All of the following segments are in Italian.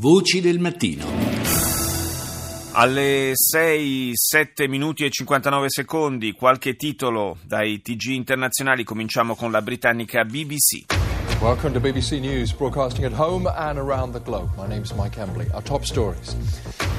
Voci del mattino. Alle 6, 7 minuti e 59 secondi, qualche titolo dai TG internazionali, cominciamo con la britannica BBC. Welcome to BBC News, broadcasting at home and around the globe. My name is Mike Embley. Our top stories.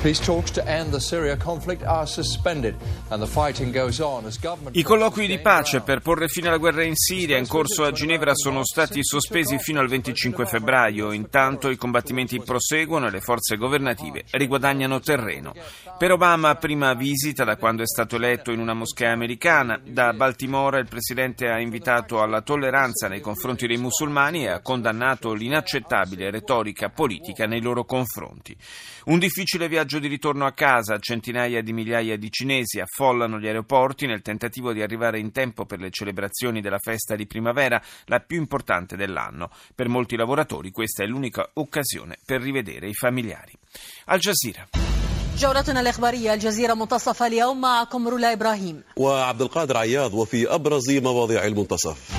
Peace talks to end the Syria conflict are suspended and the fighting goes on as government I colloqui di pace per porre fine alla guerra in Siria in corso a Ginevra sono stati sospesi fino al 25 febbraio. Intanto i combattimenti proseguono e le forze governative riguadagnano terreno. Per Obama, prima visita da quando è stato eletto in una moschea americana. Da Baltimora il presidente ha invitato alla tolleranza nei confronti dei musulmani e ha condannato l'inaccettabile retorica politica nei loro confronti. Un difficile viaggio di ritorno a casa, centinaia di migliaia di cinesi affollano gli aeroporti nel tentativo di arrivare in tempo per le celebrazioni della festa di primavera, la più importante dell'anno. Per molti lavoratori questa è l'unica occasione per rivedere i familiari. Al Jazeera. جولتنا الإخبارية الجزيرة منتصف اليوم معكم رولا إبراهيم وعبد القادر عياض وفي أبرز مواضيع المنتصف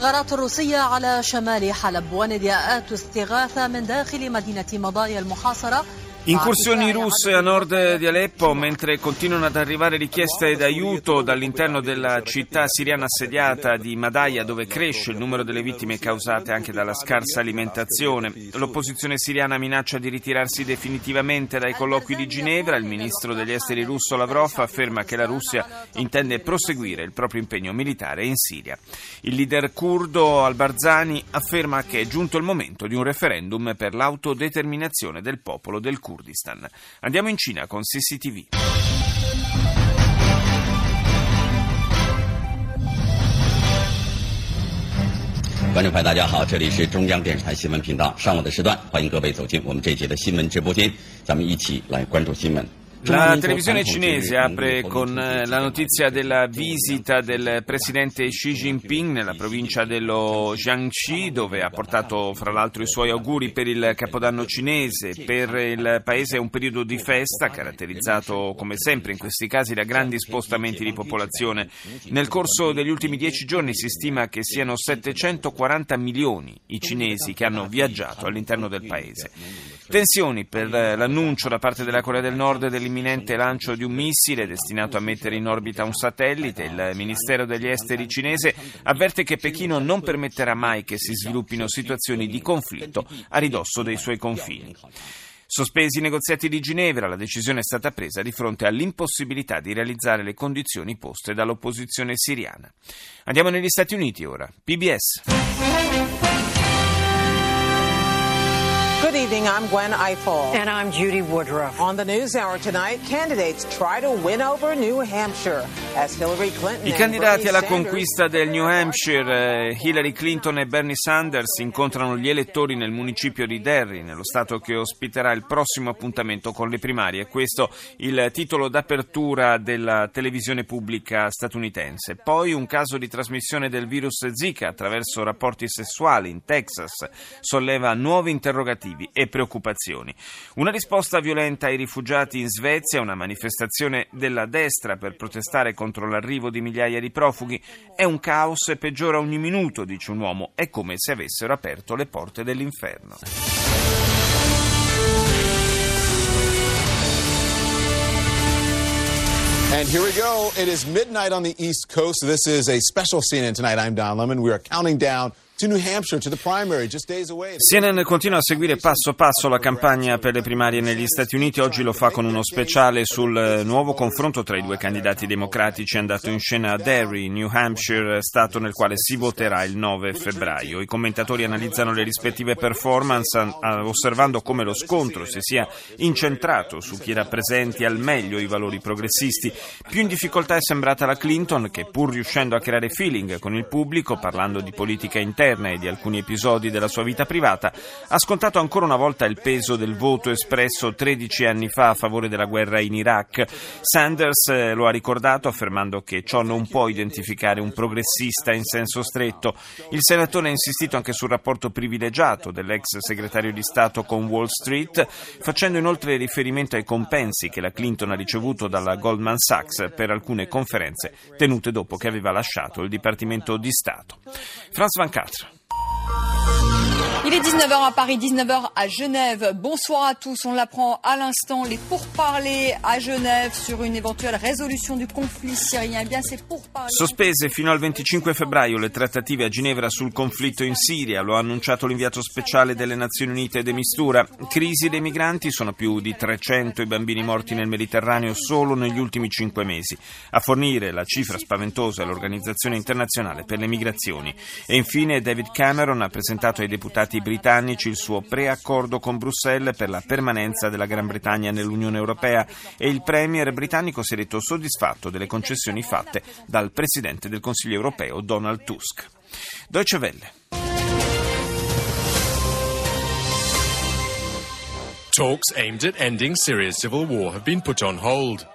غارات روسية على شمال حلب ونداءات استغاثة من داخل مدينة مضايا المحاصرة Incursioni russe a nord di Aleppo, mentre continuano ad arrivare richieste d'aiuto dall'interno della città siriana assediata di Madaya, dove cresce il numero delle vittime causate anche dalla scarsa alimentazione. L'opposizione siriana minaccia di ritirarsi definitivamente dai colloqui di Ginevra. Il ministro degli esteri russo Lavrov afferma che la Russia intende proseguire il proprio impegno militare in Siria. Il leader curdo al-Barzani afferma che è giunto il momento di un referendum per l'autodeterminazione del popolo del Kurdistan. Andiamo in Cina con CCTV. La televisione cinese apre con eh, la notizia della visita del presidente Xi Jinping nella provincia dello Jiangxi, dove ha portato fra l'altro i suoi auguri per il capodanno cinese. Per il paese è un periodo di festa caratterizzato come sempre in questi casi da grandi spostamenti di popolazione. Nel corso degli ultimi dieci giorni si stima che siano 740 milioni i cinesi che hanno viaggiato all'interno del paese. Tensioni per l'annuncio da parte della Corea del Nord dell'interno dell'imminente lancio di un missile destinato a mettere in orbita un satellite. Il Ministero degli Esteri cinese avverte che Pechino non permetterà mai che si sviluppino situazioni di conflitto a ridosso dei suoi confini. Sospesi i negoziati di Ginevra, la decisione è stata presa di fronte all'impossibilità di realizzare le condizioni poste dall'opposizione siriana. Andiamo negli Stati Uniti ora. PBS. Good evening, I'm Gwen Eiffel. And I'm Judy Woodruff. On the News Hour tonight, candidates try to win over New Hampshire as Hillary Clinton I and candidati alla conquista del New Hampshire, eh, Hillary Clinton e Bernie Sanders, incontrano gli elettori nel municipio di Derry, nello stato che ospiterà il prossimo appuntamento con le primarie. Questo il titolo d'apertura della televisione pubblica statunitense. Poi un caso di trasmissione del virus Zika attraverso rapporti sessuali in Texas solleva nuovi interrogativi e preoccupazioni. Una risposta violenta ai rifugiati in Svezia, una manifestazione della destra per protestare contro l'arrivo di migliaia di profughi. È un caos e peggiora ogni minuto, dice un uomo. È come se avessero aperto le porte dell'inferno. And here we go. It is midnight on the East Coast. This is a special CNN tonight. I'm Don Lemon. We are counting down CNN continua a seguire passo passo la campagna per le primarie negli Stati Uniti. Oggi lo fa con uno speciale sul eh, nuovo confronto tra i due candidati democratici andato in scena a Derry, New Hampshire, stato nel quale si voterà il 9 febbraio. I commentatori analizzano le rispettive performance osservando come lo scontro si sia incentrato su chi rappresenti al meglio i valori progressisti. Più in difficoltà è sembrata la Clinton che pur riuscendo a creare feeling con il pubblico parlando di politica interna e di alcuni episodi della sua vita privata, ha scontato ancora una volta il peso del voto espresso 13 anni fa a favore della guerra in Iraq. Sanders eh, lo ha ricordato affermando che ciò non può identificare un progressista in senso stretto. Il senatore ha insistito anche sul rapporto privilegiato dell'ex segretario di Stato con Wall Street, facendo inoltre riferimento ai compensi che la Clinton ha ricevuto dalla Goldman Sachs per alcune conferenze tenute dopo che aveva lasciato il Dipartimento di Stato. Franz Van Catra. Il est 19h à Paris, 19h à Genève. Bonsoir à tous. On l'apprend à l'instant. Les pourparlers à Genève sur une éventuelle résolution du conflit syrien. Eh bien, c'est pourparlers. Sospese fino al 25 febbraio le trattative a Ginevra sul conflitto in Siria. Lo ha annunciato l'inviato speciale delle Nazioni Unite de Mistura. Crisi dei migranti. Sono più di 300 i bambini morti nel Mediterraneo solo negli ultimi cinque mesi. A fornire la cifra spaventosa è l'Organizzazione internazionale per le migrazioni. E infine David Cameron ha presentato ai deputati britannici il suo preaccordo con Bruxelles per la permanenza della Gran Bretagna nell'Unione Europea e il Premier britannico si è detto soddisfatto delle concessioni fatte dal Presidente del Consiglio europeo Donald Tusk. Deutsche Welle. Talks aimed at ending Syria's civil war have been put on hold.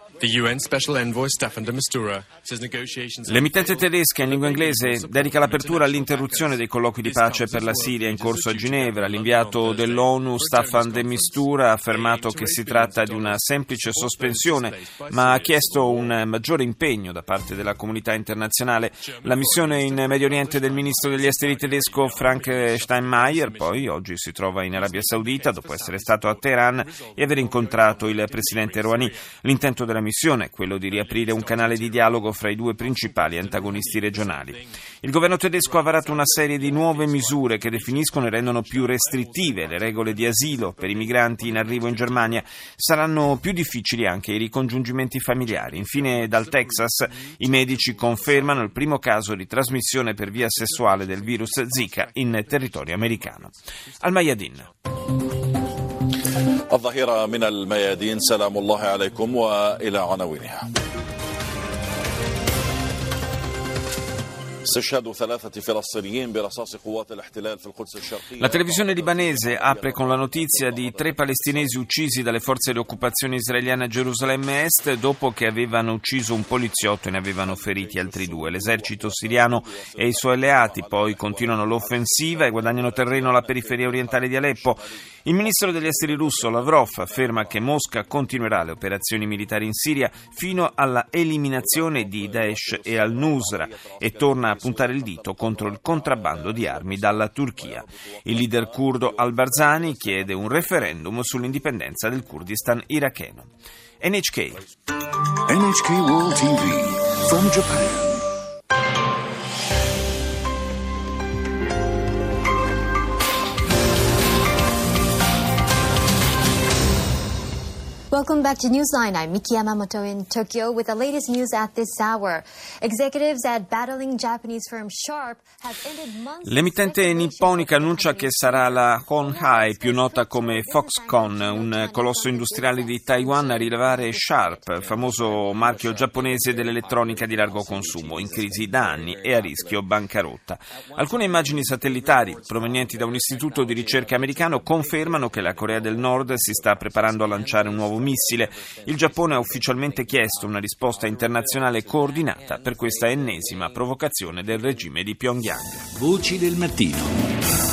L'emittente tedesca in lingua inglese dedica l'apertura all'interruzione dei colloqui di pace per la Siria in corso a Ginevra. L'inviato dell'ONU Staffan de Mistura ha affermato che si tratta di una semplice sospensione, ma ha chiesto un maggiore impegno da parte della comunità internazionale. La missione in Medio Oriente del ministro degli esteri tedesco Frank Steinmeier poi oggi si trova in Arabia Saudita dopo essere stato a Teheran e aver incontrato il presidente Rouhani. L'intento della missione missione, quello di riaprire un canale di dialogo fra i due principali antagonisti regionali. Il governo tedesco ha varato una serie di nuove misure che definiscono e rendono più restrittive le regole di asilo per i migranti in arrivo in Germania. Saranno più difficili anche i ricongiungimenti familiari. Infine, dal Texas, i medici confermano il primo caso di trasmissione per via sessuale del virus Zika in territorio americano. Al Mayadin. الظهيرة من الميادين سلام الله عليكم وإلى عناوينها La televisione libanese apre con la notizia di tre palestinesi uccisi dalle forze di occupazione israeliane a Gerusalemme Est dopo che avevano ucciso un poliziotto e ne avevano feriti altri due. L'esercito siriano e i suoi alleati poi continuano l'offensiva e guadagnano terreno alla periferia orientale di Aleppo. Il ministro degli esteri russo Lavrov afferma che Mosca continuerà le operazioni militari in Siria fino alla eliminazione di Daesh e al-Nusra e torna a puntare il dito contro il contrabbando di armi dalla Turchia. Il leader curdo al-Barzani chiede un referendum sull'indipendenza del Kurdistan iracheno. NHK NHK World TV from Japan. Welcome back to Newsline. I'm Miki Yamamoto in Tokyo with the latest news at this hour. Executives at battling Japanese firm Sharp have ended months L'emittente nipponica annuncia che sarà la Honhai, più nota come Foxconn, un colosso industriale di Taiwan a rilevare Sharp, famoso marchio giapponese dell'elettronica di largo consumo, in crisi da anni e a rischio bancarotta. Alcune immagini satellitari provenienti da un istituto di ricerca americano confermano che la Corea del Nord si sta preparando a lanciare un nuovo missile. Il Giappone ha ufficialmente chiesto una risposta internazionale coordinata per questa ennesima provocazione del regime di Pyongyang. Voci del mattino.